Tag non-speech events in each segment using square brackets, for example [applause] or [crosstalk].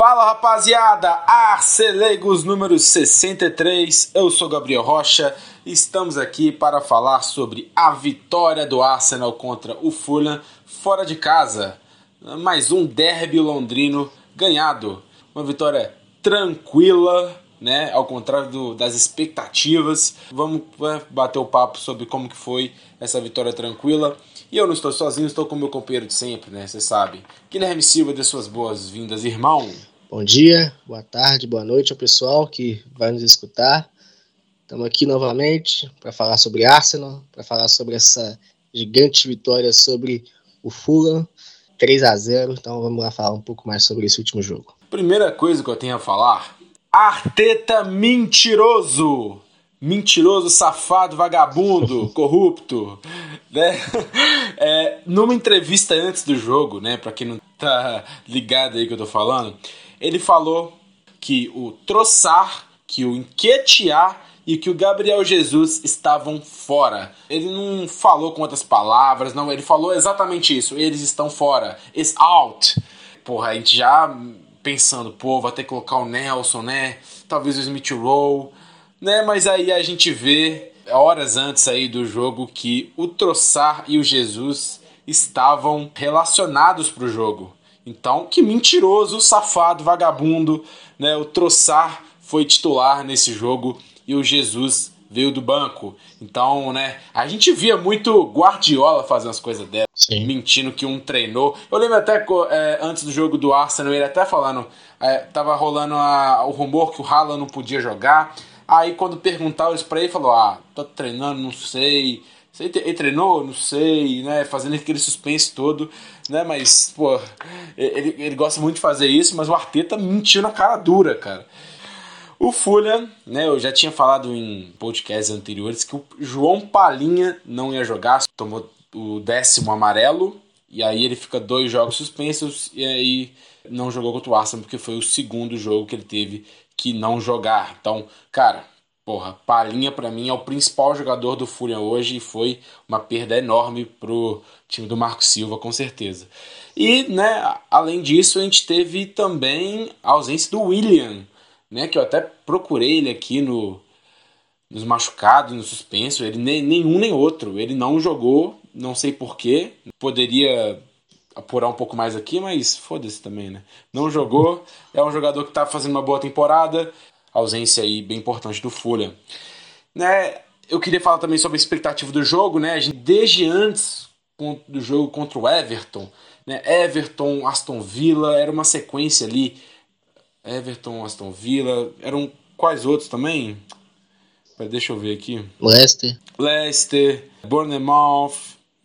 Fala rapaziada, Arcelegos número 63, eu sou Gabriel Rocha, estamos aqui para falar sobre a vitória do Arsenal contra o Fulham fora de casa. Mais um derby londrino ganhado, uma vitória tranquila, né? Ao contrário do, das expectativas. Vamos né, bater o papo sobre como que foi essa vitória tranquila. E eu não estou sozinho, estou com meu companheiro de sempre, né? Você sabe. Guilherme Silva, dê suas boas-vindas, irmão. Bom dia, boa tarde, boa noite ao pessoal que vai nos escutar. Estamos aqui novamente para falar sobre Arsenal, para falar sobre essa gigante vitória sobre o Fulham, 3 a 0. Então vamos lá falar um pouco mais sobre esse último jogo. Primeira coisa que eu tenho a falar: Arteta mentiroso mentiroso, safado, vagabundo, [laughs] corrupto, né? É, numa entrevista antes do jogo, né, para quem não tá ligado aí que eu tô falando, ele falou que o Troçar, que o Enquetear e que o Gabriel Jesus estavam fora. Ele não falou com outras palavras, não, ele falou exatamente isso. Eles estão fora. It's out. Porra, a gente já pensando, pô, vai ter que colocar o Nelson, né? Talvez o Smith Rowe, né? Mas aí a gente vê horas antes aí do jogo que o Troçar e o Jesus estavam relacionados para o jogo. Então, que mentiroso, safado, vagabundo, né? O Troçar foi titular nesse jogo e o Jesus veio do banco. Então, né, a gente via muito Guardiola fazendo as coisas dela, Sim. mentindo que um treinou. Eu lembro até é, antes do jogo do Arsenal, ele até falando, é, tava rolando a, o rumor que o Haaland não podia jogar. Aí quando perguntaram isso pra ele, falou: Ah, tô treinando, não sei. Ele treinou? Não sei, né? Fazendo aquele suspense todo, né? Mas, pô, ele, ele gosta muito de fazer isso, mas o Arteta mentiu na cara dura, cara. O Fulham, né? Eu já tinha falado em podcasts anteriores que o João Palinha não ia jogar, tomou o décimo amarelo, e aí ele fica dois jogos suspensos, e aí não jogou contra o Arsenal, porque foi o segundo jogo que ele teve que não jogar. Então, cara, Porra, Palinha para mim é o principal jogador do Fúria hoje e foi uma perda enorme pro time do Marco Silva, com certeza. E, né, além disso, a gente teve também a ausência do William, né, que eu até procurei ele aqui no nos machucados, no suspenso, ele nem, nenhum nem outro, ele não jogou, não sei porquê, poderia apurar um pouco mais aqui, mas foda-se também, né? Não jogou, é um jogador que tá fazendo uma boa temporada, ausência aí bem importante do Fulham. Né, eu queria falar também sobre a expectativa do jogo, né? Desde antes do jogo contra o Everton, né? Everton, Aston Villa, era uma sequência ali. Everton, Aston Villa, eram quais outros também? Deixa eu ver aqui. Leicester. Leicester, Bournemouth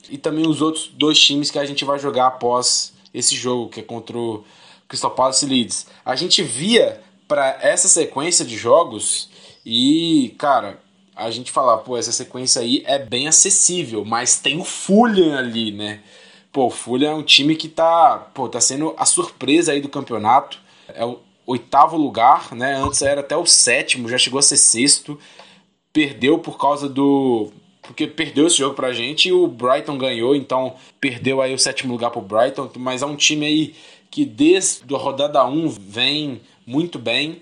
e também os outros dois times que a gente vai jogar após esse jogo, que é contra o Crystal Palace e Leeds. A gente via para essa sequência de jogos e, cara, a gente falar, pô, essa sequência aí é bem acessível, mas tem o Fulham ali, né? Pô, o Fulham é um time que tá, pô, tá sendo a surpresa aí do campeonato. É o oitavo lugar, né? Antes era até o sétimo, já chegou a ser sexto. Perdeu por causa do porque perdeu esse jogo pra gente e o Brighton ganhou, então perdeu aí o sétimo lugar pro Brighton, mas é um time aí que desde a rodada 1 vem muito bem.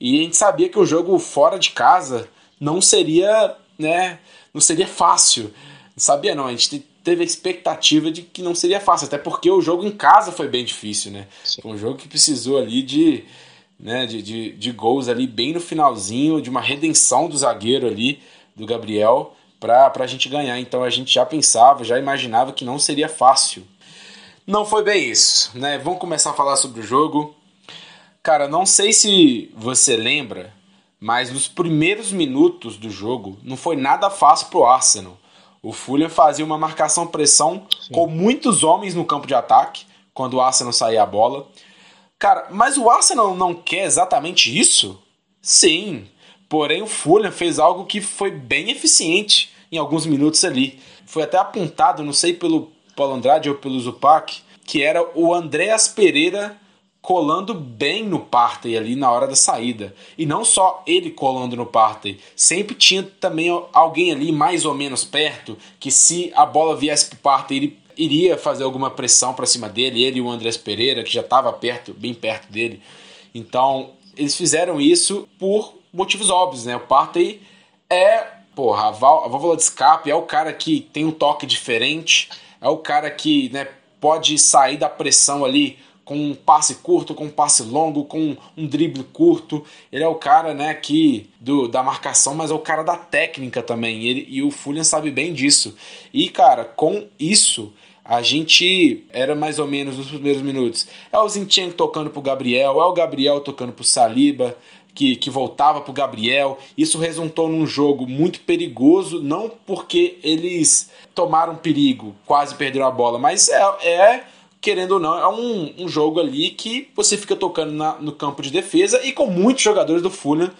E a gente sabia que o jogo fora de casa não seria, né, não seria fácil. Não sabia não, a gente teve a expectativa de que não seria fácil, até porque o jogo em casa foi bem difícil, né? Foi um jogo que precisou ali de, né, de, de, de gols ali bem no finalzinho, de uma redenção do zagueiro ali, do Gabriel, para a gente ganhar. Então a gente já pensava, já imaginava que não seria fácil. Não foi bem isso, né? Vamos começar a falar sobre o jogo. Cara, não sei se você lembra, mas nos primeiros minutos do jogo não foi nada fácil pro Arsenal. O Fulham fazia uma marcação-pressão com muitos homens no campo de ataque quando o Arsenal saía a bola. Cara, mas o Arsenal não quer exatamente isso? Sim. Porém, o Fulham fez algo que foi bem eficiente em alguns minutos ali. Foi até apontado, não sei pelo Paulo Andrade ou pelo Zupac, que era o Andreas Pereira colando bem no Partey ali na hora da saída. E não só ele colando no Partey, sempre tinha também alguém ali mais ou menos perto, que se a bola viesse pro Partey, ele iria fazer alguma pressão para cima dele, ele e o Andrés Pereira, que já estava perto, bem perto dele. Então, eles fizeram isso por motivos óbvios, né? O Partey é, porra, a, válvula de escape, é o cara que tem um toque diferente, é o cara que, né, pode sair da pressão ali com um passe curto, com um passe longo, com um drible curto. Ele é o cara, né, que do, da marcação, mas é o cara da técnica também. Ele, e o Fulham sabe bem disso. E, cara, com isso, a gente era mais ou menos nos primeiros minutos. É o Zinchenko tocando pro Gabriel, é o Gabriel tocando pro Saliba, que, que voltava pro Gabriel. Isso resultou num jogo muito perigoso, não porque eles tomaram perigo, quase perderam a bola, mas é, é querendo ou não, é um, um jogo ali que você fica tocando na, no campo de defesa e com muitos jogadores do Fulham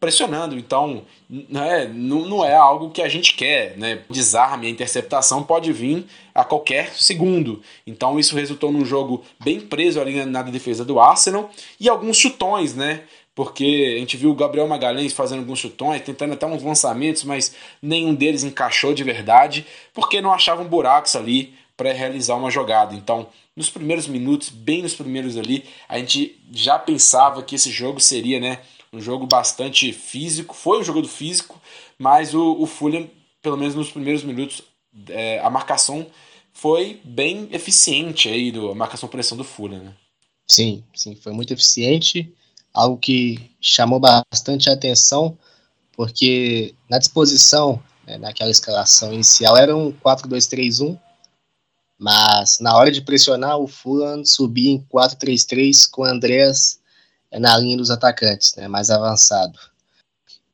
pressionando. Então, né, não, não é algo que a gente quer. Né? Desarme, a interceptação pode vir a qualquer segundo. Então, isso resultou num jogo bem preso ali na defesa do Arsenal e alguns chutões, né? Porque a gente viu o Gabriel Magalhães fazendo alguns chutões, tentando até uns lançamentos, mas nenhum deles encaixou de verdade, porque não achavam buracos ali para realizar uma jogada. Então, nos primeiros minutos, bem nos primeiros ali, a gente já pensava que esse jogo seria né, um jogo bastante físico. Foi um jogo do físico, mas o, o Fulham, pelo menos nos primeiros minutos, é, a marcação foi bem eficiente aí, do, a marcação pressão do Fulham. Né? Sim, sim, foi muito eficiente, algo que chamou bastante a atenção, porque na disposição, né, naquela escalação inicial, era um 4-2-3-1, mas na hora de pressionar, o Fulham subia em 4-3-3 com o Andrés eh, na linha dos atacantes, né, mais avançado.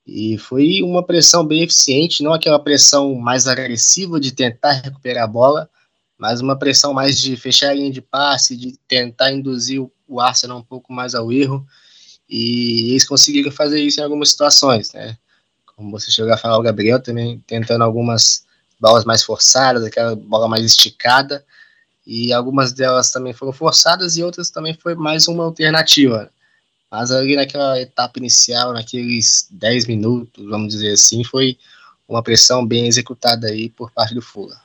E foi uma pressão bem eficiente, não aquela pressão mais agressiva de tentar recuperar a bola, mas uma pressão mais de fechar a linha de passe, de tentar induzir o Arsenal um pouco mais ao erro. E eles conseguiram fazer isso em algumas situações, né? Como você chegou a falar, o Gabriel também tentando algumas bolas mais forçadas, aquela bola mais esticada, e algumas delas também foram forçadas e outras também foi mais uma alternativa. Mas ali naquela etapa inicial, naqueles 10 minutos, vamos dizer assim, foi uma pressão bem executada aí por parte do Fula.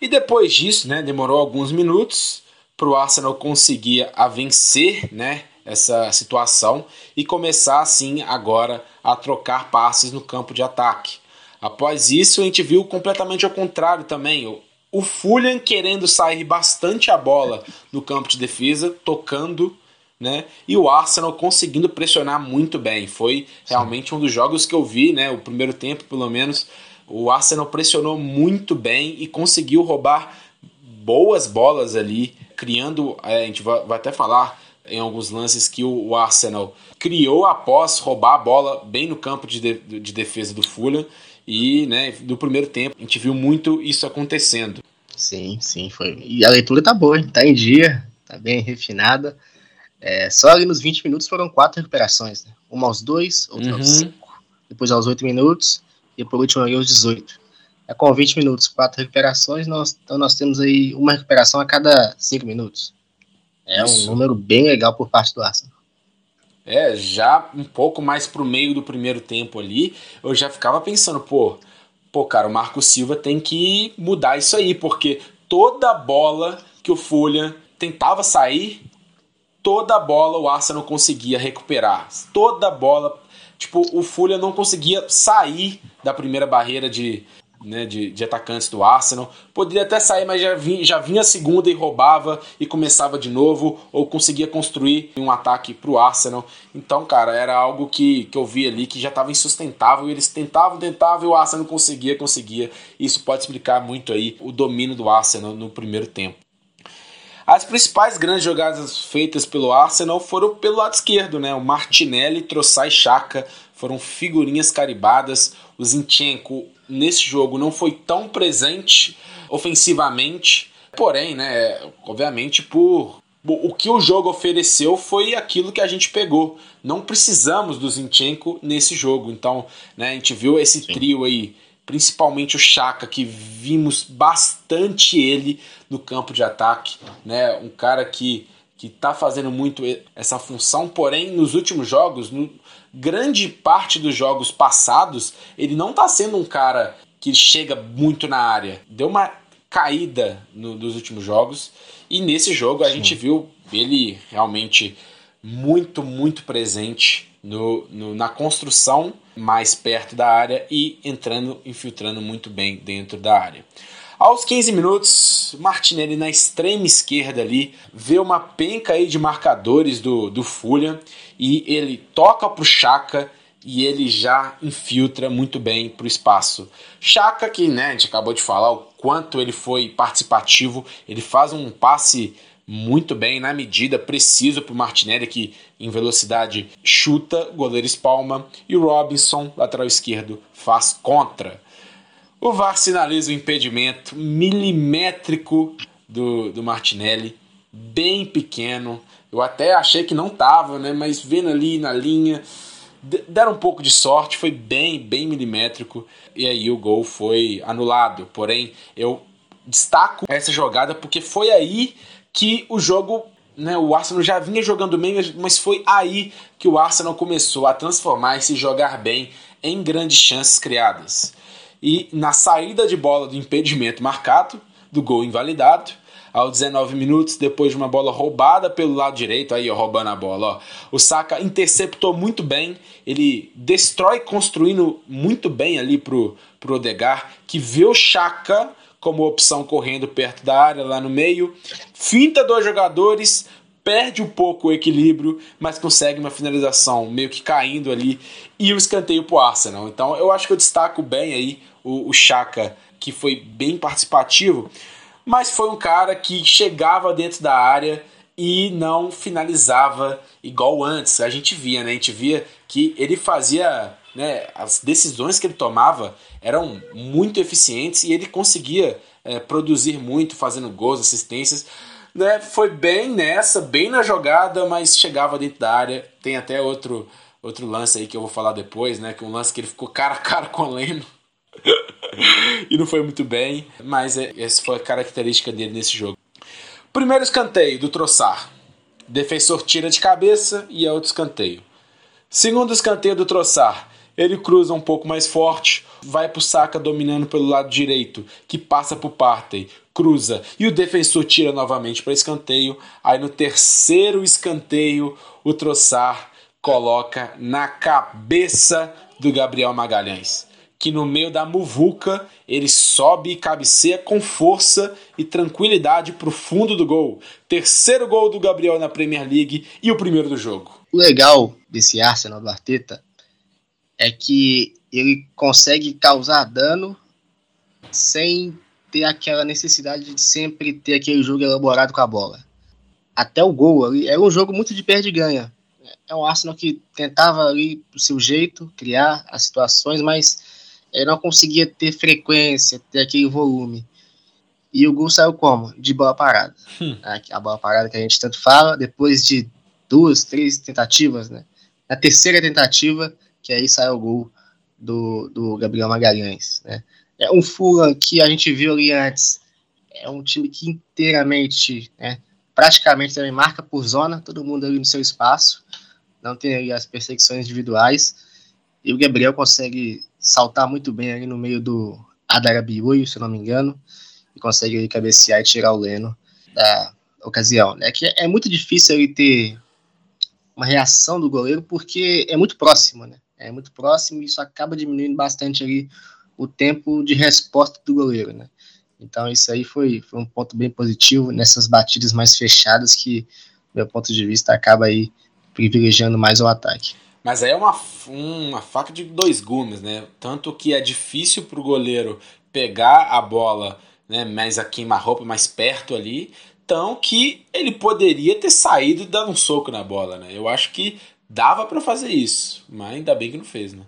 E depois disso, né, demorou alguns minutos para o Arsenal conseguir a vencer, né, essa situação e começar assim agora a trocar passes no campo de ataque. Após isso, a gente viu completamente ao contrário também. O Fulham querendo sair bastante a bola no campo de defesa, tocando, né? E o Arsenal conseguindo pressionar muito bem. Foi realmente um dos jogos que eu vi, né? O primeiro tempo, pelo menos, o Arsenal pressionou muito bem e conseguiu roubar boas bolas ali, criando. É, a gente vai, vai até falar em alguns lances que o Arsenal criou após roubar a bola bem no campo de, de, de defesa do Fulham e, né, no primeiro tempo, a gente viu muito isso acontecendo. Sim, sim, foi. E a leitura tá boa, hein? Tá em dia, tá bem refinada. É, só ali nos 20 minutos foram quatro recuperações, né? Uma aos dois, outra uhum. aos cinco, depois aos 8 minutos e por último ali aos 18. É, com 20 minutos, quatro recuperações, nós, então nós temos aí uma recuperação a cada 5 minutos. É Isso. um número bem legal por parte do Arsenal. É, já um pouco mais pro meio do primeiro tempo ali, eu já ficava pensando, pô, pô, cara, o Marco Silva tem que mudar isso aí, porque toda bola que o Folha tentava sair, toda bola o Arsenal conseguia recuperar. Toda bola, tipo, o Folha não conseguia sair da primeira barreira de, né, de, de, atacantes do Arsenal. Poderia até sair, mas já vinha, já vinha a segunda e roubava e começava de novo, ou conseguia construir um ataque para o Arsenal. Então, cara, era algo que, que eu vi ali que já estava insustentável. Eles tentavam, tentavam e o Arsenal conseguia, conseguia. Isso pode explicar muito aí o domínio do Arsenal no primeiro tempo. As principais grandes jogadas feitas pelo Arsenal foram pelo lado esquerdo, né? O Martinelli, Troçai e Chaka foram figurinhas caribadas. O Zinchenko nesse jogo não foi tão presente ofensivamente, porém, né, obviamente por o que o jogo ofereceu foi aquilo que a gente pegou. Não precisamos do Zinchenko nesse jogo. Então, né, a gente viu esse Sim. trio aí, principalmente o Chaka, que vimos bastante ele no campo de ataque, né? Um cara que que está fazendo muito essa função, porém nos últimos jogos, no, grande parte dos jogos passados, ele não está sendo um cara que chega muito na área. Deu uma caída no, dos últimos jogos. E nesse jogo a Sim. gente viu ele realmente muito, muito presente no, no, na construção mais perto da área e entrando, infiltrando muito bem dentro da área. Aos 15 minutos, Martinelli na extrema esquerda ali vê uma penca aí de marcadores do, do Fulham e ele toca para o Chaka e ele já infiltra muito bem para o espaço. Chaka, que né, a gente acabou de falar o quanto ele foi participativo, ele faz um passe muito bem na medida, preciso para o Martinelli que em velocidade chuta, goleiro espalma e o Robinson, lateral esquerdo, faz contra. O VAR sinaliza o impedimento milimétrico do, do Martinelli, bem pequeno. Eu até achei que não tava, né? Mas vendo ali na linha, deram um pouco de sorte, foi bem, bem milimétrico. E aí o gol foi anulado. Porém, eu destaco essa jogada porque foi aí que o jogo, né, o Arsenal já vinha jogando bem, mas foi aí que o Arsenal começou a transformar e se jogar bem em grandes chances criadas. E na saída de bola do impedimento marcado, do gol invalidado, aos 19 minutos, depois de uma bola roubada pelo lado direito, aí ó, roubando a bola, ó. O Saka interceptou muito bem, ele destrói construindo muito bem ali pro, pro Odegar, que vê o Chaka como opção correndo perto da área, lá no meio. Finta dois jogadores, perde um pouco o equilíbrio, mas consegue uma finalização meio que caindo ali e o escanteio pro Arsenal. Então eu acho que eu destaco bem aí o, o Chaka, que foi bem participativo, mas foi um cara que chegava dentro da área e não finalizava igual antes. A gente via, né? A gente via que ele fazia né, as decisões que ele tomava eram muito eficientes e ele conseguia é, produzir muito, fazendo gols, assistências. Né, foi bem nessa, bem na jogada, mas chegava dentro da área. Tem até outro, outro lance aí que eu vou falar depois, né? Que um lance que ele ficou cara a cara com o Leno. [laughs] e não foi muito bem, mas é, essa foi a característica dele nesse jogo. Primeiro escanteio do Troçar. Defensor tira de cabeça e é outro escanteio. Segundo escanteio do Troçar. Ele cruza um pouco mais forte, vai pro Saka dominando pelo lado direito, que passa pro Partey, cruza e o defensor tira novamente para escanteio. Aí no terceiro escanteio, o Troçar coloca na cabeça do Gabriel Magalhães, que no meio da muvuca ele sobe e cabeceia com força e tranquilidade pro fundo do gol. Terceiro gol do Gabriel na Premier League e o primeiro do jogo. O legal desse Arsenal do Arteta é que ele consegue causar dano sem ter aquela necessidade de sempre ter aquele jogo elaborado com a bola. Até o gol ali era um jogo muito de perde e ganha. É um Arsenal que tentava ali do seu jeito criar as situações, mas ele não conseguia ter frequência, ter aquele volume. E o gol saiu como? De bola parada. Hum. A bola parada que a gente tanto fala, depois de duas, três tentativas, né? Na terceira tentativa, que aí sai o gol do, do Gabriel Magalhães. Né? É um Fulham que a gente viu ali antes, é um time que inteiramente, né, praticamente também marca por zona, todo mundo ali no seu espaço, não tem ali as perseguições individuais, e o Gabriel consegue saltar muito bem ali no meio do Adarabiui, se eu não me engano, e consegue ali cabecear e tirar o Leno da ocasião. É que é muito difícil ele ter uma reação do goleiro porque é muito próximo, né? é muito próximo e isso acaba diminuindo bastante ali o tempo de resposta do goleiro, né? Então isso aí foi, foi um ponto bem positivo nessas batidas mais fechadas que, do meu ponto de vista, acaba aí privilegiando mais o ataque. Mas aí é uma, uma faca de dois gumes, né? Tanto que é difícil para o goleiro pegar a bola né, mais a queima-roupa, mais perto ali, tão que ele poderia ter saído e dado um soco na bola, né? Eu acho que Dava para fazer isso, mas ainda bem que não fez, né?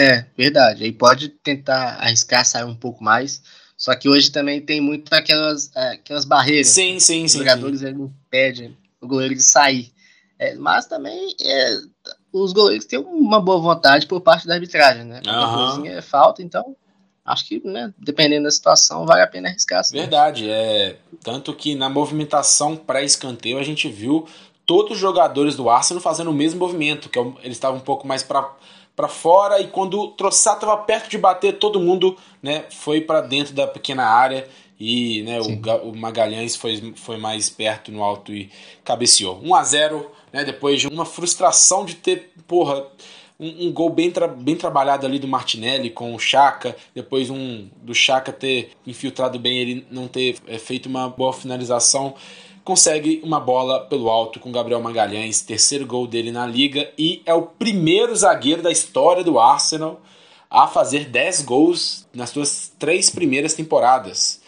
É, verdade. Aí pode tentar arriscar sair um pouco mais. Só que hoje também tem muito aquelas, é, aquelas barreiras. Sim, sim, Os sim. Os jogadores sim. impedem o goleiro de sair. É, mas também é, os goleiros têm uma boa vontade por parte da arbitragem, né? Uhum. é falta, então acho que, né, dependendo da situação, vale a pena arriscar. Sim. Verdade, é tanto que na movimentação pré-escanteio a gente viu todos os jogadores do Arsenal fazendo o mesmo movimento, que é eles estavam um pouco mais para para fora e quando o Trossard estava perto de bater, todo mundo né, foi para dentro da pequena área e né, o, o, Magalhães foi, foi mais perto no alto e cabeceou. 1 a 0 né, depois de uma frustração de ter, porra, um, um gol bem, tra bem trabalhado ali do Martinelli com o Chaka, depois um do Chaka ter infiltrado bem, ele não ter é, feito uma boa finalização consegue uma bola pelo alto com Gabriel Magalhães, terceiro gol dele na liga e é o primeiro zagueiro da história do Arsenal a fazer 10 gols nas suas três primeiras temporadas.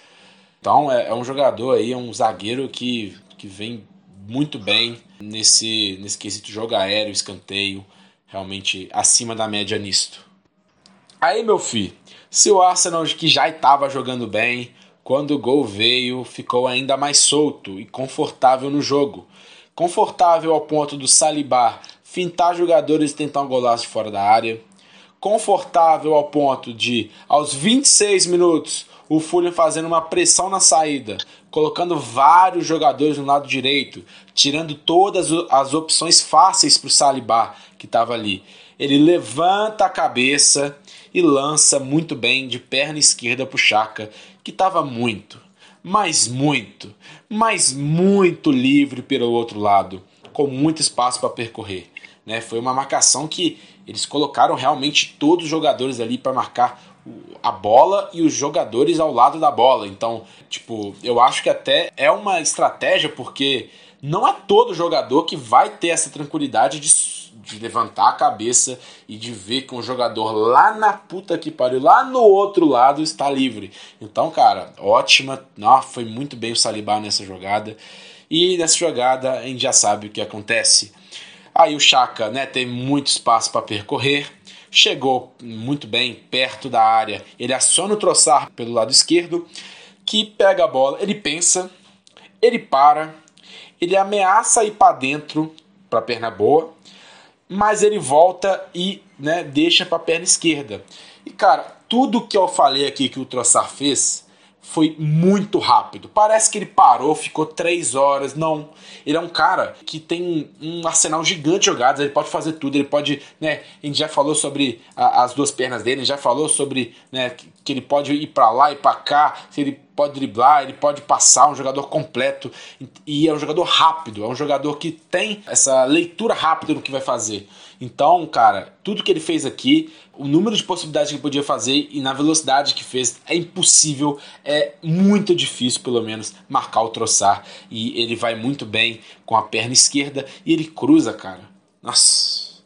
Então é, é um jogador aí, é um zagueiro que, que vem muito bem nesse, nesse quesito jogo aéreo, escanteio, realmente acima da média nisto. Aí, meu filho, se o Arsenal que já estava jogando bem, quando o gol veio, ficou ainda mais solto e confortável no jogo. Confortável ao ponto do Saliba fintar jogadores e tentar um golaço de fora da área. Confortável ao ponto de, aos 26 minutos, o Fulham fazendo uma pressão na saída, colocando vários jogadores no lado direito, tirando todas as opções fáceis para o Saliba que estava ali. Ele levanta a cabeça e lança muito bem de perna esquerda para o Chaka, que estava muito, mas muito, mas muito livre pelo outro lado, com muito espaço para percorrer. Né? Foi uma marcação que eles colocaram realmente todos os jogadores ali para marcar a bola e os jogadores ao lado da bola. Então, tipo, eu acho que até é uma estratégia porque não é todo jogador que vai ter essa tranquilidade de de levantar a cabeça e de ver que um jogador lá na puta que pariu, lá no outro lado, está livre. Então, cara, ótima. Não, foi muito bem o Saliba nessa jogada. E nessa jogada a gente já sabe o que acontece. Aí o Chaka né, tem muito espaço para percorrer. Chegou muito bem perto da área. Ele aciona o troçar pelo lado esquerdo, que pega a bola. Ele pensa, ele para, ele ameaça ir para dentro para perna boa mas ele volta e né, deixa para a perna esquerda. E cara, tudo que eu falei aqui que o Troçar fez foi muito rápido. Parece que ele parou, ficou três horas. Não. Ele é um cara que tem um arsenal gigante de jogadas. Ele pode fazer tudo. Ele pode. Né, a gente já falou sobre a, as duas pernas dele, já falou sobre né, que ele pode ir para lá e para cá. Se ele pode driblar, ele pode passar, um jogador completo e é um jogador rápido, é um jogador que tem essa leitura rápida do que vai fazer. Então, cara, tudo que ele fez aqui, o número de possibilidades que ele podia fazer e na velocidade que fez é impossível, é muito difícil, pelo menos, marcar o troçar. E ele vai muito bem com a perna esquerda e ele cruza, cara. Nossa,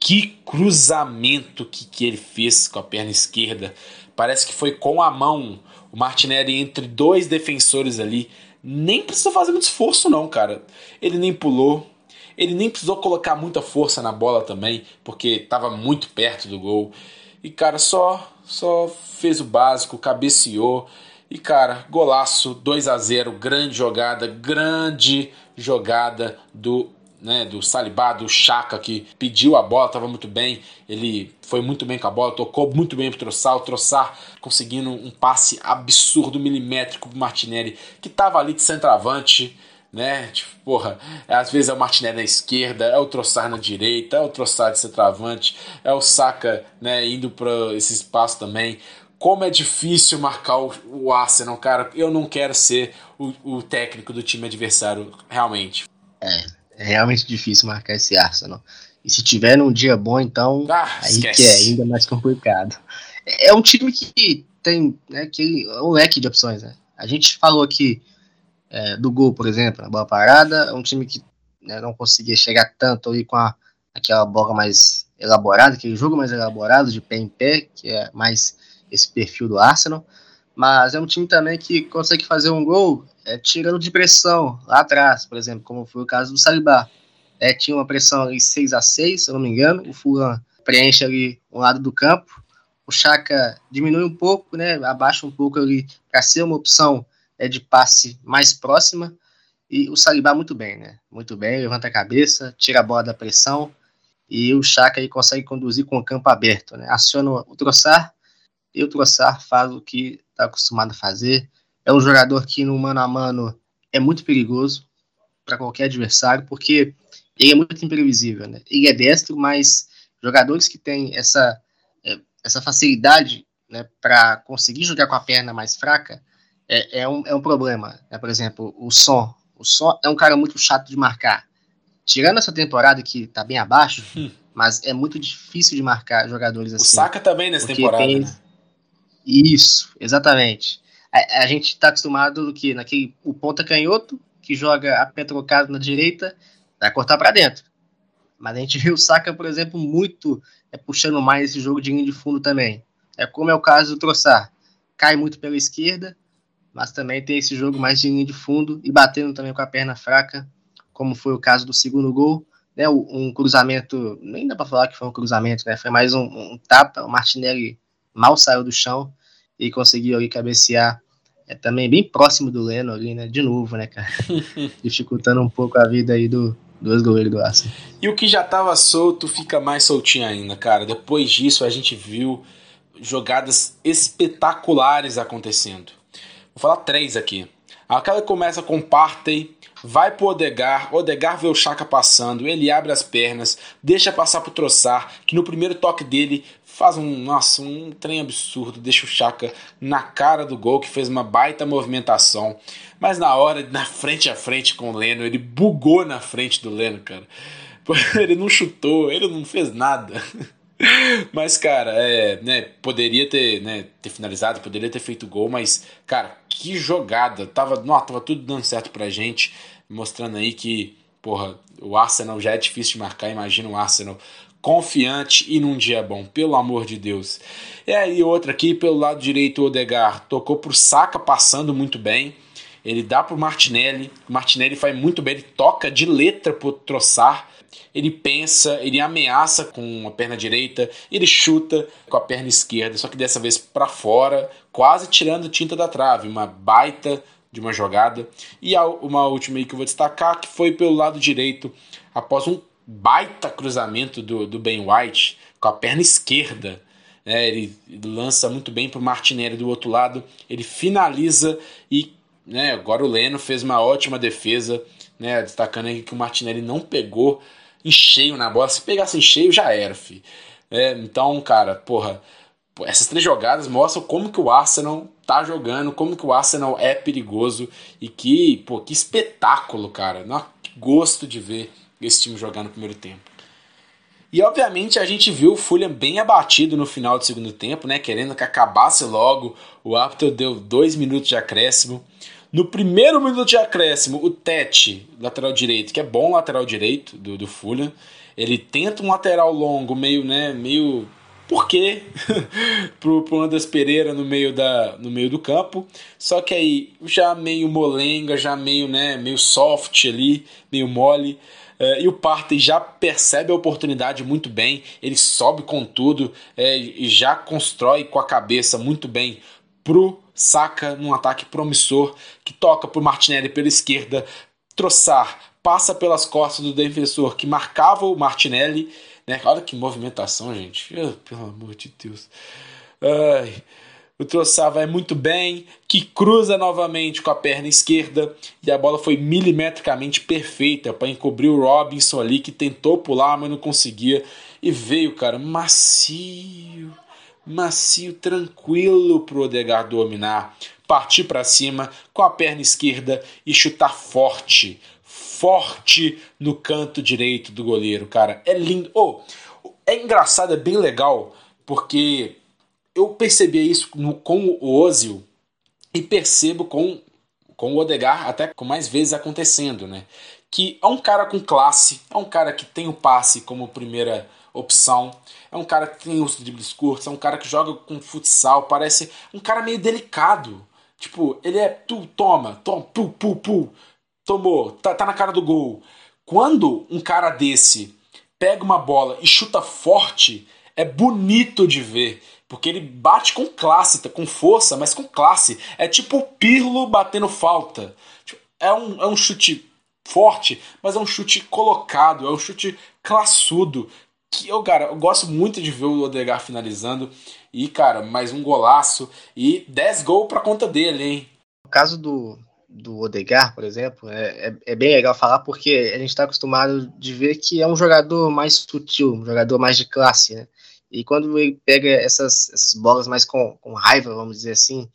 que cruzamento que, que ele fez com a perna esquerda. Parece que foi com a mão o Martinelli entre dois defensores ali. Nem precisou fazer muito esforço, não, cara. Ele nem pulou, ele nem precisou colocar muita força na bola também, porque estava muito perto do gol. E cara, só só fez o básico, cabeceou. E cara, golaço, 2 a 0, grande jogada, grande jogada do né, do Salibá, do Chaka, que pediu a bola, estava muito bem, ele foi muito bem com a bola, tocou muito bem pro Troçar, o Troçar conseguindo um passe absurdo, milimétrico pro Martinelli, que estava ali de centroavante, né? Tipo, porra, às vezes é o Martinelli na esquerda, é o Troçar na direita, é o Troçar de centroavante, é o Saka, né, indo para esse espaço também. Como é difícil marcar o, o Arsenal, cara. Eu não quero ser o, o técnico do time adversário, realmente. É, é realmente difícil marcar esse Arsenal. E se tiver num dia bom, então, ah, aí esquece. que é ainda mais complicado. É um time que tem né, que, um leque de opções, né? A gente falou aqui é, do gol, por exemplo, na bola parada, é um time que né, não conseguia chegar tanto ali com a, aquela bola mais elaborada, aquele jogo mais elaborado, de pé em pé, que é mais esse perfil do Arsenal, mas é um time também que consegue fazer um gol é, tirando de pressão lá atrás, por exemplo, como foi o caso do Saliba. É, tinha uma pressão ali 6 a 6 se eu não me engano, o Fulham preenche ali um lado do campo, o Chaka diminui um pouco, né, abaixa um pouco ali para ser uma opção é de passe mais próxima. E o Saliba muito bem, né? Muito bem, levanta a cabeça, tira a bola da pressão. E o Chaka aí consegue conduzir com o campo aberto, né? Aciona o Troçar e o Troçar faz o que está acostumado a fazer. É um jogador que no mano a mano é muito perigoso para qualquer adversário, porque ele é muito imprevisível, né? Ele é destro, mas jogadores que têm essa, é, essa facilidade né, para conseguir jogar com a perna mais fraca é, é, um, é um problema. É, por exemplo, o som. O som é um cara muito chato de marcar. Tirando essa temporada que tá bem abaixo, hum. mas é muito difícil de marcar jogadores assim. O Saka também nessa temporada, tem... né? Isso, exatamente. A, a gente está acostumado que naquele o ponta canhoto que joga a pé trocado na direita vai cortar para dentro. Mas a gente viu o Saka, por exemplo, muito é, puxando mais esse jogo de linha de fundo também. É como é o caso do Troçar. Cai muito pela esquerda, mas também tem esse jogo mais de linha de fundo e batendo também com a perna fraca, como foi o caso do segundo gol. Né, um cruzamento, nem dá para falar que foi um cruzamento, né, foi mais um, um tapa. O Martinelli mal saiu do chão e conseguiu ali cabecear é também bem próximo do Leno ali, né? De novo, né, cara? [laughs] Dificultando um pouco a vida aí do, dois goleiros do Arsenal. E o que já tava solto fica mais soltinho ainda, cara. Depois disso a gente viu jogadas espetaculares acontecendo. Vou falar três aqui. Aquela começa com Partey, vai pro Odegar, Odegar vê o Chaka passando, ele abre as pernas, deixa passar pro Troçar, que no primeiro toque dele faz um, nossa, um trem absurdo, deixa o Chaka na cara do gol, que fez uma baita movimentação. Mas na hora, na frente a frente com o Leno, ele bugou na frente do Leno, cara. [laughs] Ele não chutou, ele não fez nada. [laughs] [laughs] Mas, cara, é, né, poderia ter, né, ter finalizado, poderia ter feito gol, mas, cara, que jogada. Tava, não, tava tudo dando certo pra gente, mostrando aí que, porra, o Arsenal já é difícil de marcar, imagina o Arsenal confiante e num dia bom, pelo amor de Deus. E aí outra aqui pelo lado direito o Odegar tocou pro Saka passando muito bem. Ele dá pro Martinelli, o Martinelli faz muito bem, ele toca de letra pro Troçar. Ele pensa, ele ameaça com a perna direita, ele chuta com a perna esquerda, só que dessa vez para fora, quase tirando tinta da trave, uma baita de uma jogada. E uma última aí que eu vou destacar, que foi pelo lado direito, após um baita cruzamento do, do Ben White com a perna esquerda. Né? Ele lança muito bem para o Martinelli do outro lado. Ele finaliza e né, agora o Leno fez uma ótima defesa. Né, destacando aí que o Martinelli não pegou em cheio na bola. Se pegasse em cheio, já era, fi. É, então, cara, porra, essas três jogadas mostram como que o Arsenal tá jogando, como que o Arsenal é perigoso e que, pô, que espetáculo, cara. Não, que gosto de ver esse time jogar no primeiro tempo. E obviamente a gente viu o Fulham bem abatido no final do segundo tempo, né? Querendo que acabasse logo. O árbitro deu dois minutos de acréscimo. No primeiro minuto de acréscimo, o Tete, lateral direito, que é bom lateral direito do, do Fulham, ele tenta um lateral longo, meio, né, meio por quê? [laughs] pro, pro Andras Pereira no meio, da, no meio do campo. Só que aí, já meio molenga, já meio, né, meio soft ali, meio mole. Uh, e o Partey já percebe a oportunidade muito bem, ele sobe com tudo é, e já constrói com a cabeça muito bem pro Saka num ataque promissor que toca pro Martinelli pela esquerda, Troçar passa pelas costas do defensor que marcava o Martinelli, né? Olha que movimentação, gente. Oh, pelo amor de Deus. Ai. O Troçar vai muito bem, que cruza novamente com a perna esquerda e a bola foi milimetricamente perfeita para encobrir o Robinson ali que tentou pular, mas não conseguia e veio, cara, macio, macio, tranquilo pro Odegaard dominar, partir para cima com a perna esquerda e chutar forte, forte no canto direito do goleiro, cara. É lindo. Oh, é engraçado, é bem legal, porque eu percebia isso com o Ozil e percebo com, com o Odegar até com mais vezes acontecendo, né? Que é um cara com classe, é um cara que tem o passe como primeira opção, é um cara que tem os dribles curtos, é um cara que joga com futsal, parece um cara meio delicado. Tipo, ele é tu toma, toma, pu, pu, pu, tomou, tá, tá na cara do gol. Quando um cara desse pega uma bola e chuta forte, é bonito de ver. Porque ele bate com classe, tá, com força, mas com classe. É tipo o Pirlo batendo falta. Tipo, é um, é um chute forte, mas é um chute colocado, é um chute classudo. Que eu, cara, eu gosto muito de ver o Odegar finalizando. E, cara, mais um golaço. E 10 gols pra conta dele, hein? No caso do, do Odegar, por exemplo, é, é, é, bem legal falar porque a gente está acostumado de ver que é um jogador mais sutil, um jogador mais de classe, né? E quando ele pega essas, essas bolas mais com, com raiva, vamos dizer assim,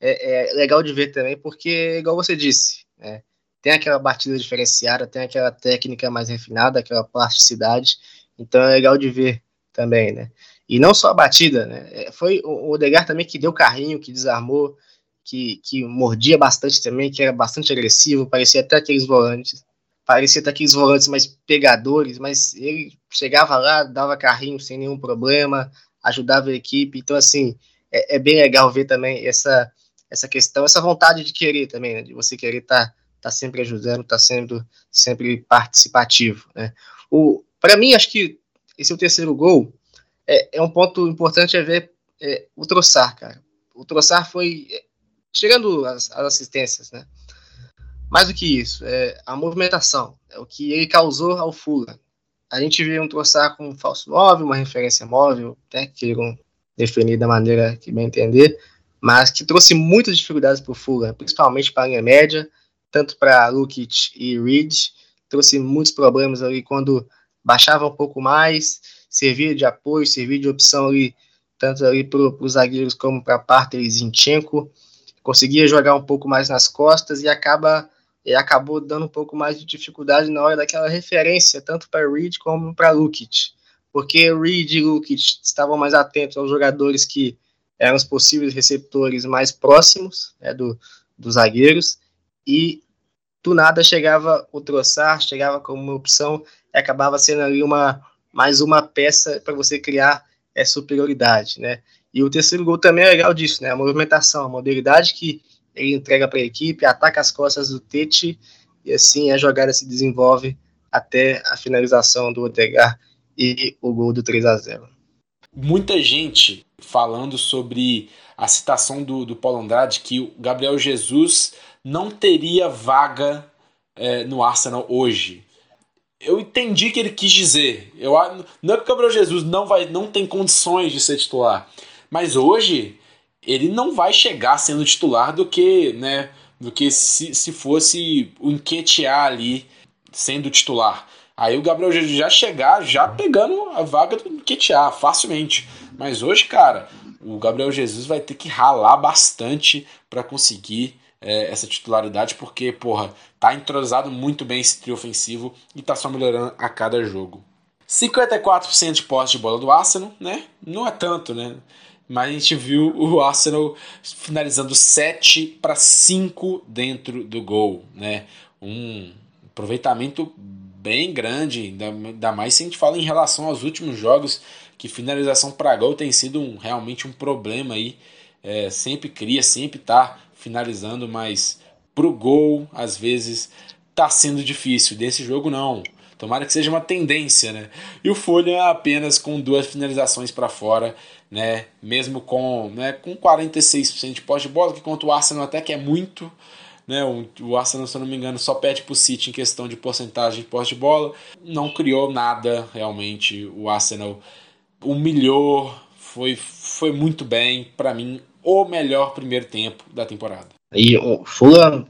é, é legal de ver também, porque, igual você disse, é, tem aquela batida diferenciada, tem aquela técnica mais refinada, aquela plasticidade, então é legal de ver também, né? E não só a batida, né? É, foi o Odegar também que deu carrinho, que desarmou, que, que mordia bastante também, que era bastante agressivo, parecia até aqueles volantes, parecia até aqueles volantes mais pegadores, mas ele chegava lá, dava carrinho sem nenhum problema, ajudava a equipe, então assim, é, é bem legal ver também essa, essa questão, essa vontade de querer também, né? De você querer estar tá, tá sempre ajudando, tá sendo sempre participativo, né? O, para mim, acho que esse é o terceiro gol, é, é um ponto importante é ver é, o Troçar, cara. O Troçar foi, chegando as, as, assistências, né? Mais do que isso, é a movimentação, é o que ele causou ao Fula. A gente vê um Troçar com um falso móvel, uma referência móvel, né, que queiram definir da maneira que bem entender, mas que trouxe muitas dificuldades para o Fula, principalmente para a linha média, tanto para Lukic e Reed, trouxe muitos problemas ali quando baixava um pouco mais, servia de apoio, servia de opção ali, tanto ali para os zagueiros como para Parter e Zinchenko, conseguia jogar um pouco mais nas costas e acaba e acabou dando um pouco mais de dificuldade na hora daquela referência, tanto para Reed como para Lukic, porque Reed e Lukic estavam mais atentos aos jogadores que eram os possíveis receptores mais próximos né, do, dos zagueiros, e do nada chegava o Troçar, chegava como uma opção acabava sendo ali uma mais uma peça para você criar é, superioridade, né? E o terceiro gol também é legal disso, né? A movimentação, a modalidade que ele entrega para a equipe, ataca as costas do Tete e assim a jogada se desenvolve até a finalização do Odegar e o gol do 3 a 0. Muita gente falando sobre a citação do, do Paulo Andrade que o Gabriel Jesus não teria vaga é, no Arsenal hoje. Eu entendi que ele quis dizer. Eu, não é que o Gabriel Jesus não, vai, não tem condições de ser titular, mas hoje ele não vai chegar sendo titular do que, né, do que se, se fosse o Enquetear ali sendo titular. Aí o Gabriel Jesus já chegar já pegando a vaga do Enquetear facilmente. Mas hoje, cara, o Gabriel Jesus vai ter que ralar bastante para conseguir é, essa titularidade, porque, porra, tá entrosado muito bem esse trio ofensivo e tá só melhorando a cada jogo. 54% de posse de bola do Arsenal, né? Não é tanto, né? Mas a gente viu o Arsenal finalizando 7 para 5 dentro do gol, né? Um aproveitamento bem grande, ainda mais se a gente fala em relação aos últimos jogos, que finalização para gol tem sido um, realmente um problema aí. É, sempre cria, sempre tá finalizando, mas pro gol, às vezes, tá sendo difícil. Desse jogo, não. Tomara que seja uma tendência, né? E o Folha apenas com duas finalizações para fora, né? Mesmo com, né, com 46% de posse de bola, que contra o Arsenal até que é muito, né? O, Arsenal, se eu não me engano, só perde pro City em questão de porcentagem de posse de bola. Não criou nada, realmente. O Arsenal humilhou, foi, foi muito bem. Para mim, o melhor primeiro tempo da temporada. E o Fulham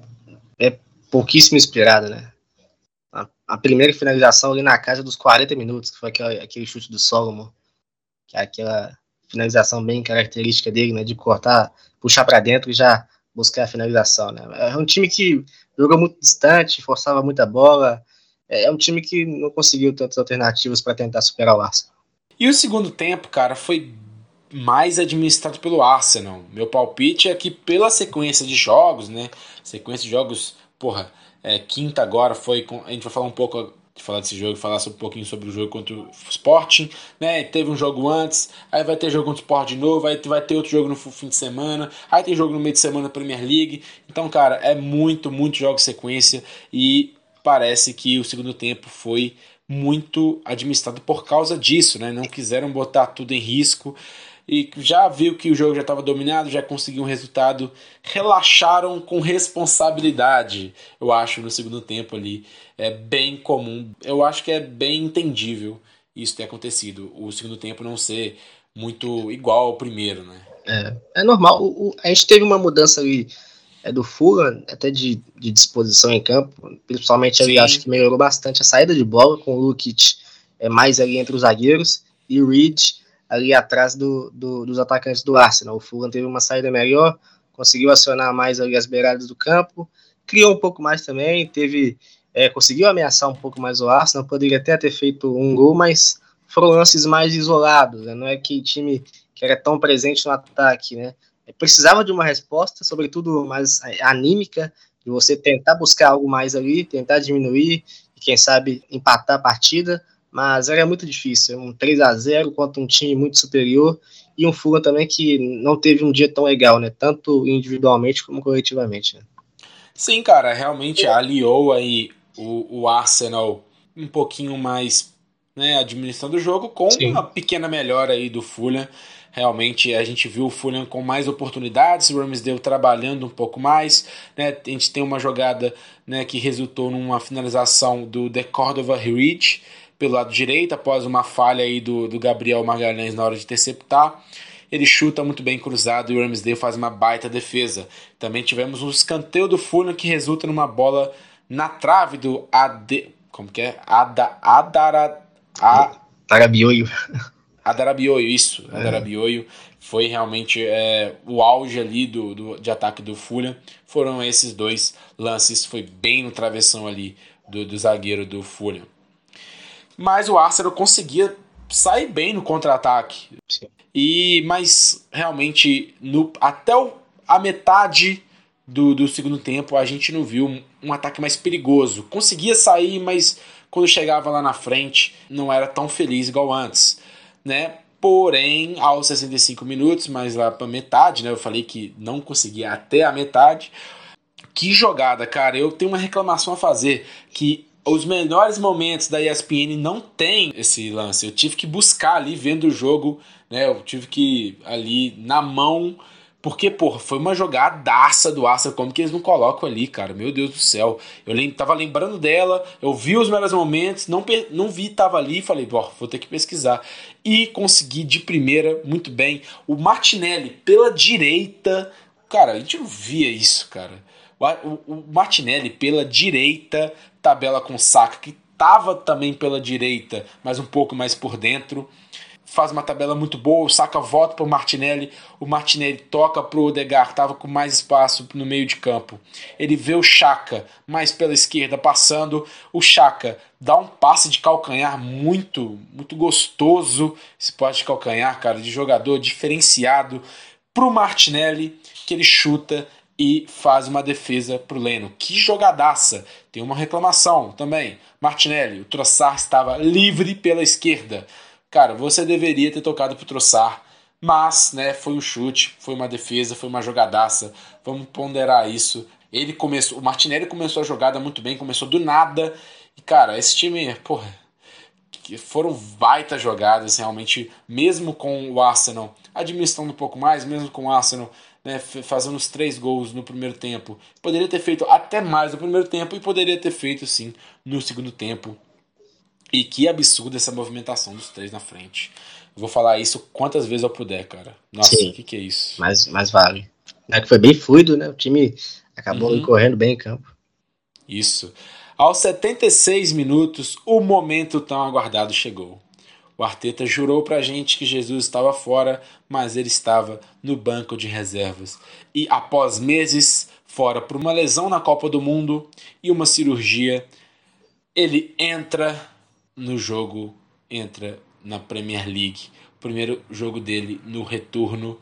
é pouquíssimo inspirado, né? A, a, primeira finalização ali na casa dos 40 minutos, que foi aquele, aquele chute do Solomon, que é aquela finalização bem característica dele, né? De cortar, puxar para dentro e já buscar a finalização, né? É um time que jogou muito distante, forçava muita bola. É, é um time que não conseguiu tantas alternativas para tentar superar o Arsenal. E o segundo tempo, cara, foi mais administrado pelo Arsenal. Meu palpite é que pela sequência de jogos, né? Sequência de jogos, porra, é, quinta agora foi com, a gente vai falar um pouco de falar desse jogo, falar um pouquinho sobre o jogo contra o Sporting, né? Teve um jogo antes, aí vai ter jogo contra o Sport de novo, aí vai ter outro jogo no fim de semana, aí tem jogo no meio de semana Premier League. Então, cara, é muito, muito jogo sequência e parece que o segundo tempo foi muito administrado por causa disso, né? Não quiseram botar tudo em risco e já viu que o jogo já estava dominado, já conseguiu um resultado, relaxaram com responsabilidade, eu acho, no segundo tempo ali. É bem comum, eu acho que é bem entendível isso ter acontecido, o segundo tempo não ser muito igual ao primeiro, né? É, é normal, o, o, a gente teve uma mudança ali é, do Fulham, até de, de disposição em campo, principalmente ali, acho que melhorou bastante a saída de bola com o Lukic é, mais ali entre os zagueiros e o Reed ali atrás do, do, dos atacantes do Arsenal. O Fulham teve uma saída melhor, conseguiu acionar mais ali as beiradas do campo, criou um pouco mais também, teve é, conseguiu ameaçar um pouco mais o Arsenal, poderia até ter feito um gol, mas foram lances mais isolados, né? não é que time que era tão presente no ataque, né? Precisava de uma resposta, sobretudo mais anímica, de você tentar buscar algo mais ali, tentar diminuir e quem sabe empatar a partida, mas era muito difícil, um 3 a 0 contra um time muito superior e um Fulham também que não teve um dia tão legal, né? Tanto individualmente como coletivamente. Né? Sim, cara, realmente aliou aí o, o Arsenal um pouquinho mais né, administrando o jogo com Sim. uma pequena melhora aí do Fulham. Realmente a gente viu o Fulham com mais oportunidades, o Ramsdale trabalhando um pouco mais. Né? A gente tem uma jogada né, que resultou numa finalização do The Cordova Reach pelo lado direito, após uma falha aí do, do Gabriel Magalhães na hora de interceptar. Ele chuta muito bem cruzado e o Ramsdale faz uma baita defesa. Também tivemos um escanteio do Fulham que resulta numa bola na trave do Ade... Como que é? Ada, Adara... A... Adarabioio. Adarabioio, isso. É. Adarabioio foi realmente é, o auge ali do, do, de ataque do Fulham. Foram esses dois lances, foi bem no travessão ali do, do zagueiro do Fulham. Mas o Arsenal conseguia sair bem no contra-ataque. E mas realmente no, até o, a metade do, do segundo tempo a gente não viu um, um ataque mais perigoso. Conseguia sair, mas quando chegava lá na frente não era tão feliz igual antes né? Porém, aos 65 minutos, mais lá para metade, né? Eu falei que não conseguia até a metade. Que jogada, cara! Eu tenho uma reclamação a fazer que os melhores momentos da ESPN não tem esse lance. Eu tive que buscar ali vendo o jogo, né? Eu tive que ali na mão porque, porra, foi uma jogadaça do Arsenal. Como que eles não colocam ali, cara? Meu Deus do céu. Eu lem tava lembrando dela, eu vi os melhores momentos, não, não vi, tava ali falei, pô, vou ter que pesquisar. E consegui de primeira, muito bem. O Martinelli pela direita. Cara, a gente não via isso, cara. O, o, o Martinelli pela direita, tabela com saca, que tava também pela direita, mas um pouco mais por dentro faz uma tabela muito boa, o Saka volta para o Martinelli, o Martinelli toca para o Odegar, estava com mais espaço no meio de campo. Ele vê o Chaka mais pela esquerda passando, o Chaka dá um passe de calcanhar muito, muito gostoso, esse passe de calcanhar, cara, de jogador diferenciado para o Martinelli, que ele chuta e faz uma defesa para o Leno. Que jogadaça! Tem uma reclamação também. Martinelli, o Troçar estava livre pela esquerda cara, você deveria ter tocado pro Troçar, mas, né, foi um chute, foi uma defesa, foi uma jogadaça. Vamos ponderar isso. Ele começou, o Martinelli começou a jogada muito bem, começou do nada. E cara, esse time, porra, foram baita jogadas realmente, mesmo com o Arsenal administrando um pouco mais, mesmo com o Arsenal né, fazendo os três gols no primeiro tempo. Poderia ter feito até mais no primeiro tempo e poderia ter feito sim no segundo tempo. E que absurdo essa movimentação dos três na frente. vou falar isso quantas vezes eu puder, cara. Nossa, o que, que é isso? Mas, mas vale. É que foi bem fluido, né? O time acabou uhum. correndo bem em campo. Isso. Aos 76 minutos, o momento tão aguardado chegou. O Arteta jurou pra gente que Jesus estava fora, mas ele estava no banco de reservas. E após meses fora por uma lesão na Copa do Mundo e uma cirurgia, ele entra no jogo, entra na Premier League. O primeiro jogo dele no retorno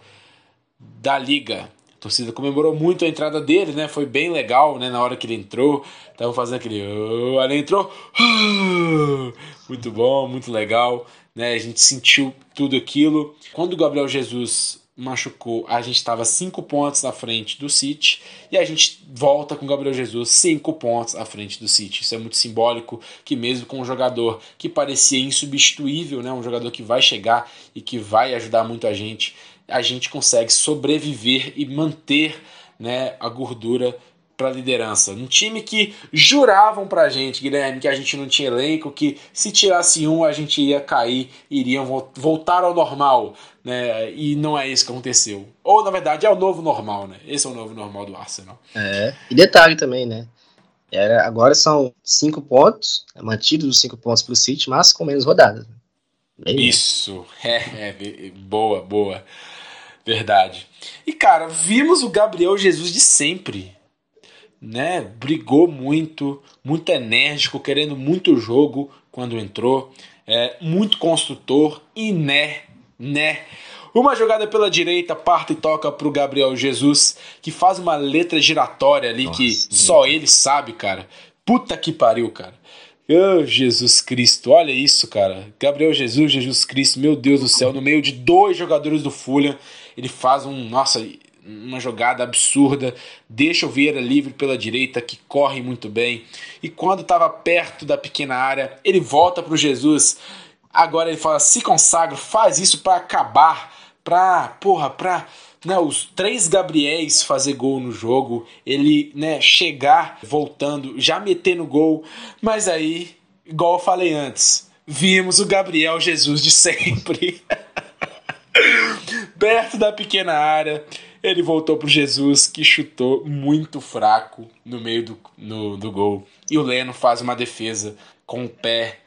da Liga. A torcida comemorou muito a entrada dele, né? Foi bem legal, né? Na hora que ele entrou, tava fazendo aquele. Oh, ele entrou. [sighs] muito bom, muito legal, né? A gente sentiu tudo aquilo. Quando o Gabriel Jesus machucou, a gente estava cinco pontos à frente do City e a gente volta com o Gabriel Jesus cinco pontos à frente do City. Isso é muito simbólico que mesmo com um jogador que parecia insubstituível, né, um jogador que vai chegar e que vai ajudar muito a gente, a gente consegue sobreviver e manter né, a gordura para a liderança. Um time que juravam para a gente, Guilherme, que a gente não tinha elenco, que se tirasse um a gente ia cair, iriam voltar ao normal, né? E não é isso que aconteceu. Ou na verdade é o novo normal, né? Esse é o novo normal do Arsenal. É. E detalhe também, né? Era, agora são cinco pontos, é mantidos os cinco pontos para o City, mas com menos rodadas. Bem isso, [laughs] é, é, boa, boa. Verdade. E cara, vimos o Gabriel Jesus de sempre. Né? Brigou muito, muito enérgico, querendo muito jogo quando entrou. É, muito construtor e né, né. Uma jogada pela direita, parta e toca pro Gabriel Jesus, que faz uma letra giratória ali Nossa, que só ele sabe, cara. Puta que pariu, cara. Oh, Jesus Cristo, olha isso, cara. Gabriel Jesus, Jesus Cristo, meu Deus do céu, no meio de dois jogadores do Fulham, ele faz um, nossa, uma jogada absurda, deixa o Vieira livre pela direita, que corre muito bem. E quando estava perto da pequena área, ele volta para o Jesus. Agora ele fala: se consagra, faz isso para acabar, para, porra, para né, os três Gabriéis fazer gol no jogo, ele né, chegar voltando, já meter no gol, mas aí, igual eu falei antes, vimos o Gabriel Jesus de [laughs] sempre. [laughs] Perto da pequena área, ele voltou pro Jesus que chutou muito fraco no meio do, no, do gol. E o Leno faz uma defesa com o pé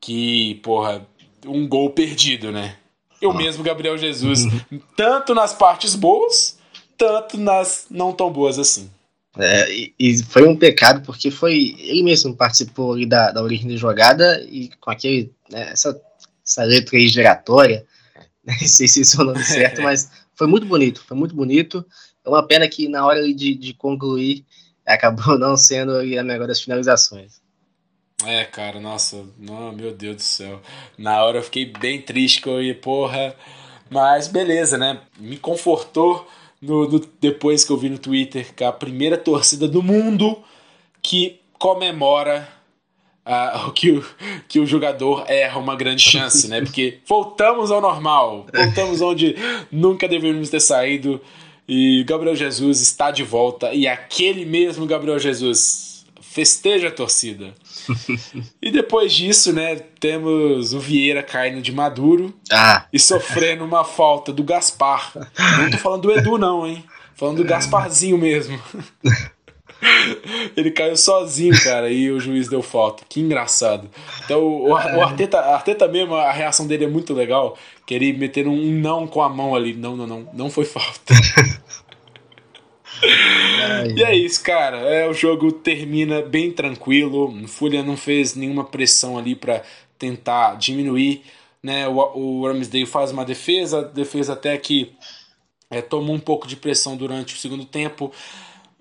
que, porra, um gol perdido, né? eu mesmo, Gabriel Jesus, uhum. tanto nas partes boas, tanto nas não tão boas assim. É, e, e, foi um pecado porque foi ele mesmo participou ali da, da origem da jogada e com aquele né, essa, essa letra aí giratória, [laughs] não sei se esse é o nome certo, [laughs] mas foi muito bonito, foi muito bonito. É uma pena que na hora de, de concluir acabou [laughs] não sendo a melhor das finalizações. É, cara, nossa, não, meu Deus do céu. Na hora eu fiquei bem triste eu ia, porra. Mas beleza, né? Me confortou no, no, depois que eu vi no Twitter que a primeira torcida do mundo que comemora [laughs] uh, que, o, que o jogador erra uma grande chance, né? Porque voltamos ao normal, voltamos onde nunca deveríamos ter saído. E Gabriel Jesus está de volta. E aquele mesmo Gabriel Jesus festeja a torcida [laughs] e depois disso, né, temos o Vieira caindo de Maduro ah. e sofrendo uma falta do Gaspar. Não tô falando do Edu, não, hein? Falando do [laughs] Gasparzinho mesmo. [laughs] Ele caiu sozinho, cara, e o juiz deu falta. Que engraçado. Então, o, o Arteta, Arteta mesmo, a reação dele é muito legal. Que ele meter um não com a mão ali. Não, não, não. Não foi falta. Ai, e é isso, cara. É, o jogo termina bem tranquilo. O Fulham não fez nenhuma pressão ali para tentar diminuir. Né? O, o Ramsdale faz uma defesa, defesa até que é, tomou um pouco de pressão durante o segundo tempo.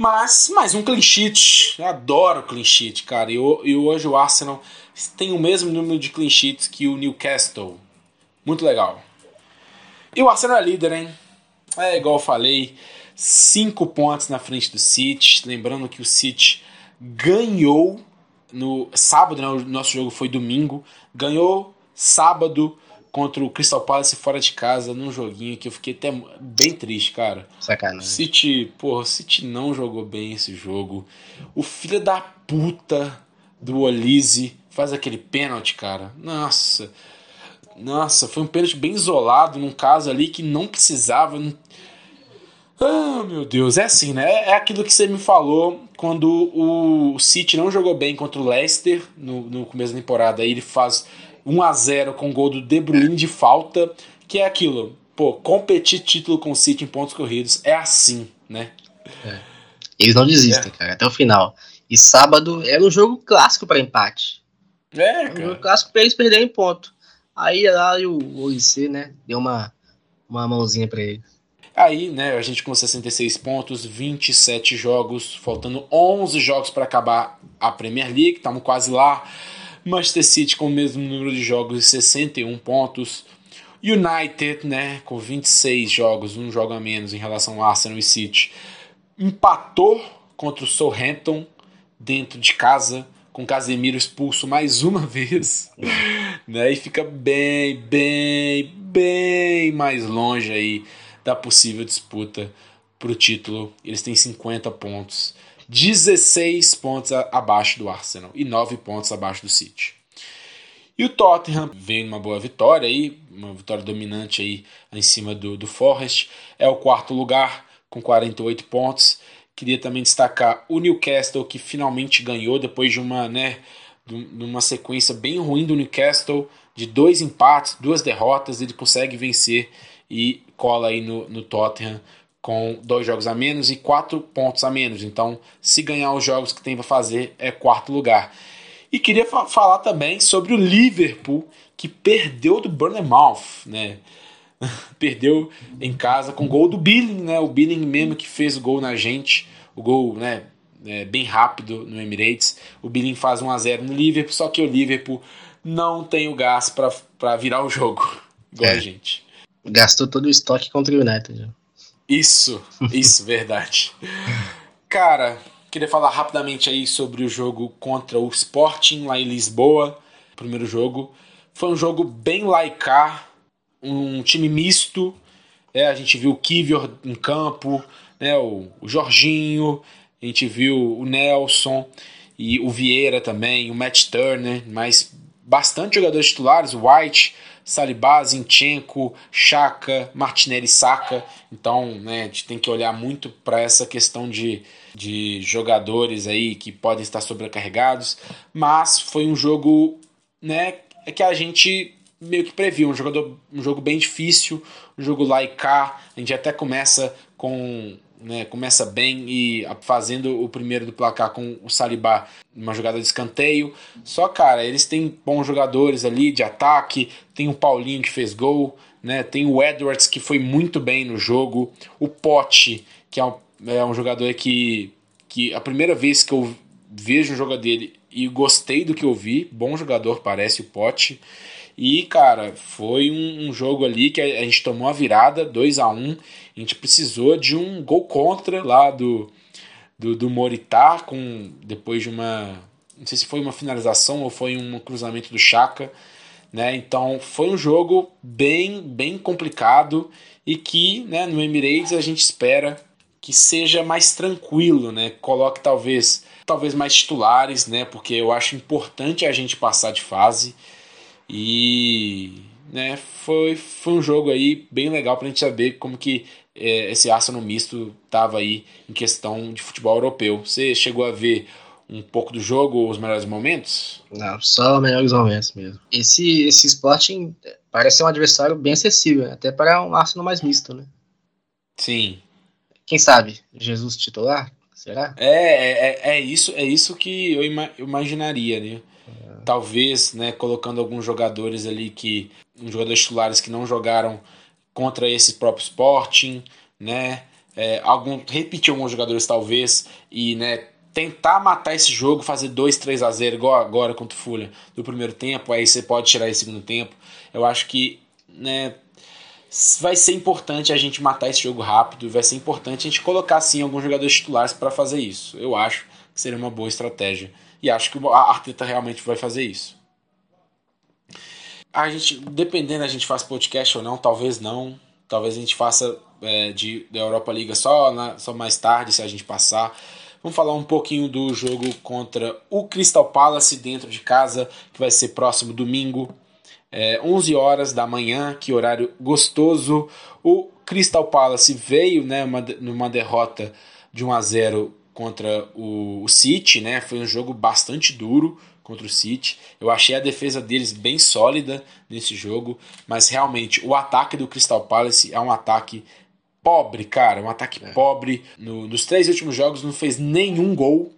Mas mais um clean sheet. Eu adoro clean sheet, cara. E, hoje o Arsenal tem o mesmo número de clean sheets que o Newcastle. Muito legal. E o Arsenal é líder, hein? É igual eu falei cinco pontos na frente do City. Lembrando que o City ganhou no sábado, né? O nosso jogo foi domingo. Ganhou sábado contra o Crystal Palace fora de casa num joguinho que eu fiquei até bem triste, cara. Sacanagem. City, porra, City não jogou bem esse jogo. O filho da puta do Olise faz aquele pênalti, cara. Nossa. Nossa, foi um pênalti bem isolado, num caso ali que não precisava. Não ah, meu Deus, é assim, né? É aquilo que você me falou quando o City não jogou bem contra o Leicester no, no começo da temporada. Aí ele faz 1 a 0 com o gol do De Bruyne de falta, que é aquilo. Pô, competir título com o City em pontos corridos é assim, né? É. Eles não desistem, é. cara, até o final. E sábado era um jogo clássico para empate. É, cara. Um jogo clássico para eles perderem ponto. Aí lá o OIC, né, deu uma, uma mãozinha para ele. Aí, né, a gente com 66 pontos, 27 jogos, faltando 11 jogos para acabar a Premier League, estamos quase lá. Manchester City com o mesmo número de jogos, 61 pontos. United, né, com 26 jogos, um jogo a menos em relação ao Arsenal e City, empatou contra o Southampton dentro de casa, com Casemiro expulso mais uma vez, [laughs] né, e fica bem, bem, bem mais longe aí da possível disputa para o título. Eles têm 50 pontos, 16 pontos abaixo do Arsenal e 9 pontos abaixo do City. E o Tottenham vem uma boa vitória aí, uma vitória dominante aí em cima do, do Forest. É o quarto lugar com 48 pontos. Queria também destacar o Newcastle que finalmente ganhou depois de uma, né, de uma sequência bem ruim do Newcastle, de dois empates, duas derrotas, ele consegue vencer e cola aí no, no Tottenham com dois jogos a menos e quatro pontos a menos. Então, se ganhar os jogos que tem para fazer, é quarto lugar. E queria fa falar também sobre o Liverpool, que perdeu do Bournemouth, né? [laughs] perdeu em casa com gol do Billing, né? O Billing mesmo que fez o gol na gente, o gol, né? É, bem rápido no Emirates. O Billing faz 1 a 0 no Liverpool, só que o Liverpool não tem o gás para virar o jogo, [laughs] igual é. a gente. Gastou todo o estoque contra o United. Isso, isso, verdade. Cara, queria falar rapidamente aí sobre o jogo contra o Sporting lá em Lisboa. Primeiro jogo. Foi um jogo bem laicar, um time misto. É, a gente viu o Kivior em campo, né, o, o Jorginho, a gente viu o Nelson e o Vieira também, o Matt Turner, mas bastante jogadores titulares, o White, Saliba, Zinchenko, Chaka, Martinelli Saka. Então, né, a gente tem que olhar muito para essa questão de, de jogadores aí que podem estar sobrecarregados. Mas foi um jogo né, que a gente meio que previu. Um, jogador, um jogo bem difícil, um jogo lá e cá. A gente até começa com né, começa bem e fazendo o primeiro do placar com o Saliba uma jogada de escanteio. Só, cara, eles têm bons jogadores ali de ataque. Tem o Paulinho que fez gol, né? Tem o Edwards que foi muito bem no jogo. O Pote, que é um, é um jogador que, que a primeira vez que eu vejo um jogo dele e gostei do que eu vi. Bom jogador, parece o Pote. E, cara, foi um, um, jogo ali que a, a gente tomou a virada, 2 a 1 um, A gente precisou de um gol contra lá do, do, do Moritá, com, depois de uma. Não sei se foi uma finalização ou foi um cruzamento do Chaka. Né? Então foi um jogo bem, bem complicado e que né, no Emirates a gente espera que seja mais tranquilo, né? Coloque talvez, talvez mais titulares, né? Porque eu acho importante a gente passar de fase. E né, foi, foi um jogo aí bem legal para a gente saber como que é, esse Arsenal misto estava aí em questão de futebol europeu. Você chegou a ver um pouco do jogo, os melhores momentos? Não, só os melhores momentos mesmo. Esse, esse Sporting parece ser um adversário bem acessível, né? até para um Arsenal mais misto, né? Sim. Quem sabe? Jesus titular? Será? É, é, é, é isso, é isso que eu, ima eu imaginaria, né? Talvez, né, colocando alguns jogadores ali que jogadores titulares que não jogaram contra esse próprio Sporting, né, é, algum repetir alguns jogadores talvez e, né, tentar matar esse jogo, fazer 2, 3 a 0 igual agora contra o Fulham do primeiro tempo, aí você pode tirar esse segundo tempo. Eu acho que, né, vai ser importante a gente matar esse jogo rápido, vai ser importante a gente colocar sim alguns jogadores titulares para fazer isso. Eu acho que seria uma boa estratégia. E acho que a Arteta realmente vai fazer isso. A gente, dependendo a gente faz podcast ou não, talvez não. Talvez a gente faça é, de, da Europa Liga só, na, só mais tarde, se a gente passar. Vamos falar um pouquinho do jogo contra o Crystal Palace dentro de casa, que vai ser próximo domingo, é, 11 horas da manhã, que horário gostoso. O Crystal Palace veio né, uma, numa derrota de 1 a 0 contra o, o City, né? Foi um jogo bastante duro contra o City. Eu achei a defesa deles bem sólida nesse jogo, mas realmente o ataque do Crystal Palace é um ataque pobre, cara, um ataque é. pobre. No, nos três últimos jogos não fez nenhum gol,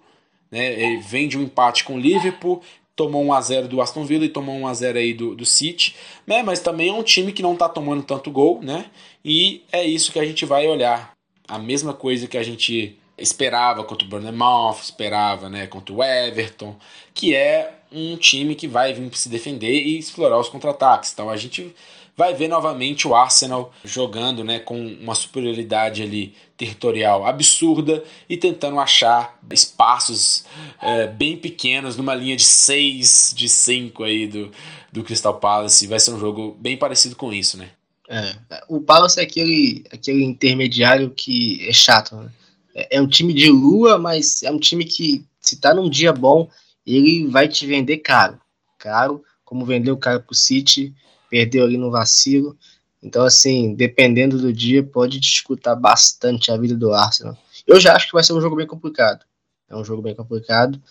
né? Ele vem de um empate com o Liverpool, tomou 1 a 0 do Aston Villa e tomou 1 a 0 aí do, do City, né? Mas também é um time que não tá tomando tanto gol, né? E é isso que a gente vai olhar. A mesma coisa que a gente esperava contra o Bournemouth, esperava né, contra o Everton, que é um time que vai vir se defender e explorar os contra-ataques. Então a gente vai ver novamente o Arsenal jogando né, com uma superioridade ali territorial absurda e tentando achar espaços é, bem pequenos numa linha de 6, de 5 aí do, do Crystal Palace. Vai ser um jogo bem parecido com isso, né? É, o Palace é aquele, aquele intermediário que é chato, né? É, é um time de lua, mas é um time que, se tá num dia bom, ele vai te vender caro. Caro, como vendeu caro pro City, perdeu ali no vacilo. Então, assim, dependendo do dia, pode disputar bastante a vida do Arsenal. Eu já acho que vai ser um jogo bem complicado. É um jogo bem complicado.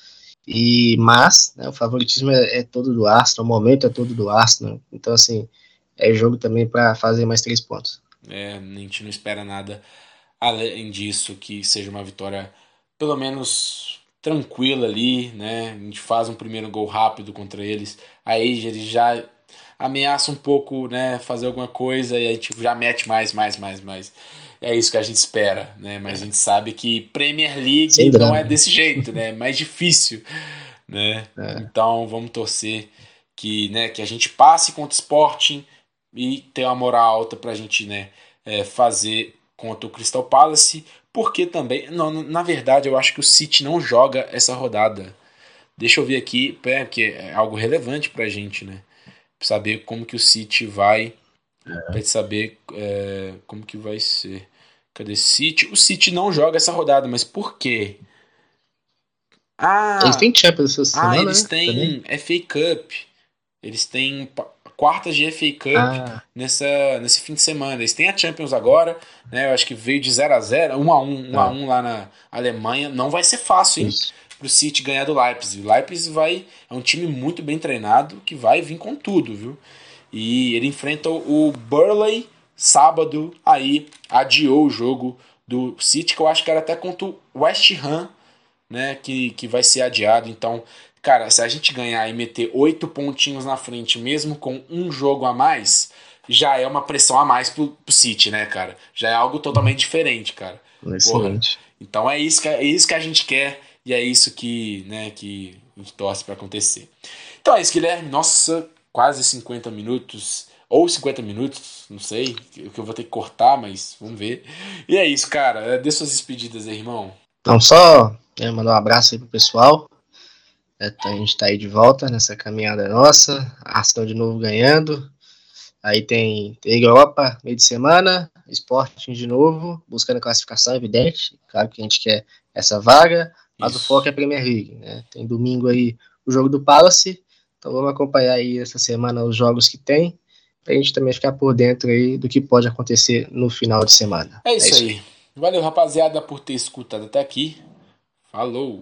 E, mas, né, o favoritismo é, é, todo do Arsenal, o momento é todo do Arsenal. Então, assim, é jogo também para fazer mais três pontos. É, a gente não espera nada além disso, que seja uma vitória pelo menos tranquila ali, né? A gente faz um primeiro gol rápido contra eles, aí eles já ameaça um pouco, né, fazer alguma coisa e a gente já mete mais, mais, mais, mais. É isso que a gente espera, né? Mas a gente sabe que Premier League não é desse jeito, né? É mais difícil, né? É. Então vamos torcer que, né, que a gente passe contra o Sporting e ter uma moral alta para a gente, né, é, fazer contra o Crystal Palace, porque também, não, na verdade, eu acho que o City não joga essa rodada. Deixa eu ver aqui, porque é algo relevante para a gente, né? Saber como que o City vai, é. para saber é, como que vai ser. Cadê City? O City não joga essa rodada, mas por quê? Ah, eles têm Champions essa semana, Ah, eles né? têm FA Cup. Eles têm quartas de FA Cup ah. nessa, nesse fim de semana. Eles têm a Champions agora, né? Eu acho que veio de 0 a 0 1 a 1 1 ah. a 1 lá na Alemanha. Não vai ser fácil, hein? Pro City ganhar do Leipzig. O Leipzig vai, é um time muito bem treinado que vai vir com tudo, viu? E ele enfrenta o Burley sábado, aí adiou o jogo do City, que eu acho que era até contra o West Ham, né? Que, que vai ser adiado. Então, Cara, se a gente ganhar e meter oito pontinhos na frente, mesmo com um jogo a mais, já é uma pressão a mais pro, pro City, né, cara? Já é algo totalmente diferente, cara. Excelente. Porra. Então é isso, que, é isso que a gente quer e é isso que, né, que a gente torce para acontecer. Então é isso, Guilherme. Nossa, quase 50 minutos. Ou 50 minutos, não sei, o que eu vou ter que cortar, mas vamos ver. E é isso, cara. Dê suas despedidas aí, irmão. Então, só né, mandar um abraço aí pro pessoal. É, a gente está aí de volta nessa caminhada nossa. Arsenal de novo ganhando. Aí tem, tem Europa, meio de semana, Sporting de novo, buscando a classificação, evidente. Claro que a gente quer essa vaga, mas Isso. o foco é a Premier League. Né? Tem domingo aí o jogo do Palace. Então vamos acompanhar aí essa semana os jogos que tem, pra gente também ficar por dentro aí do que pode acontecer no final de semana. É isso, é isso aí. aí. Valeu, rapaziada, por ter escutado até aqui. Falou!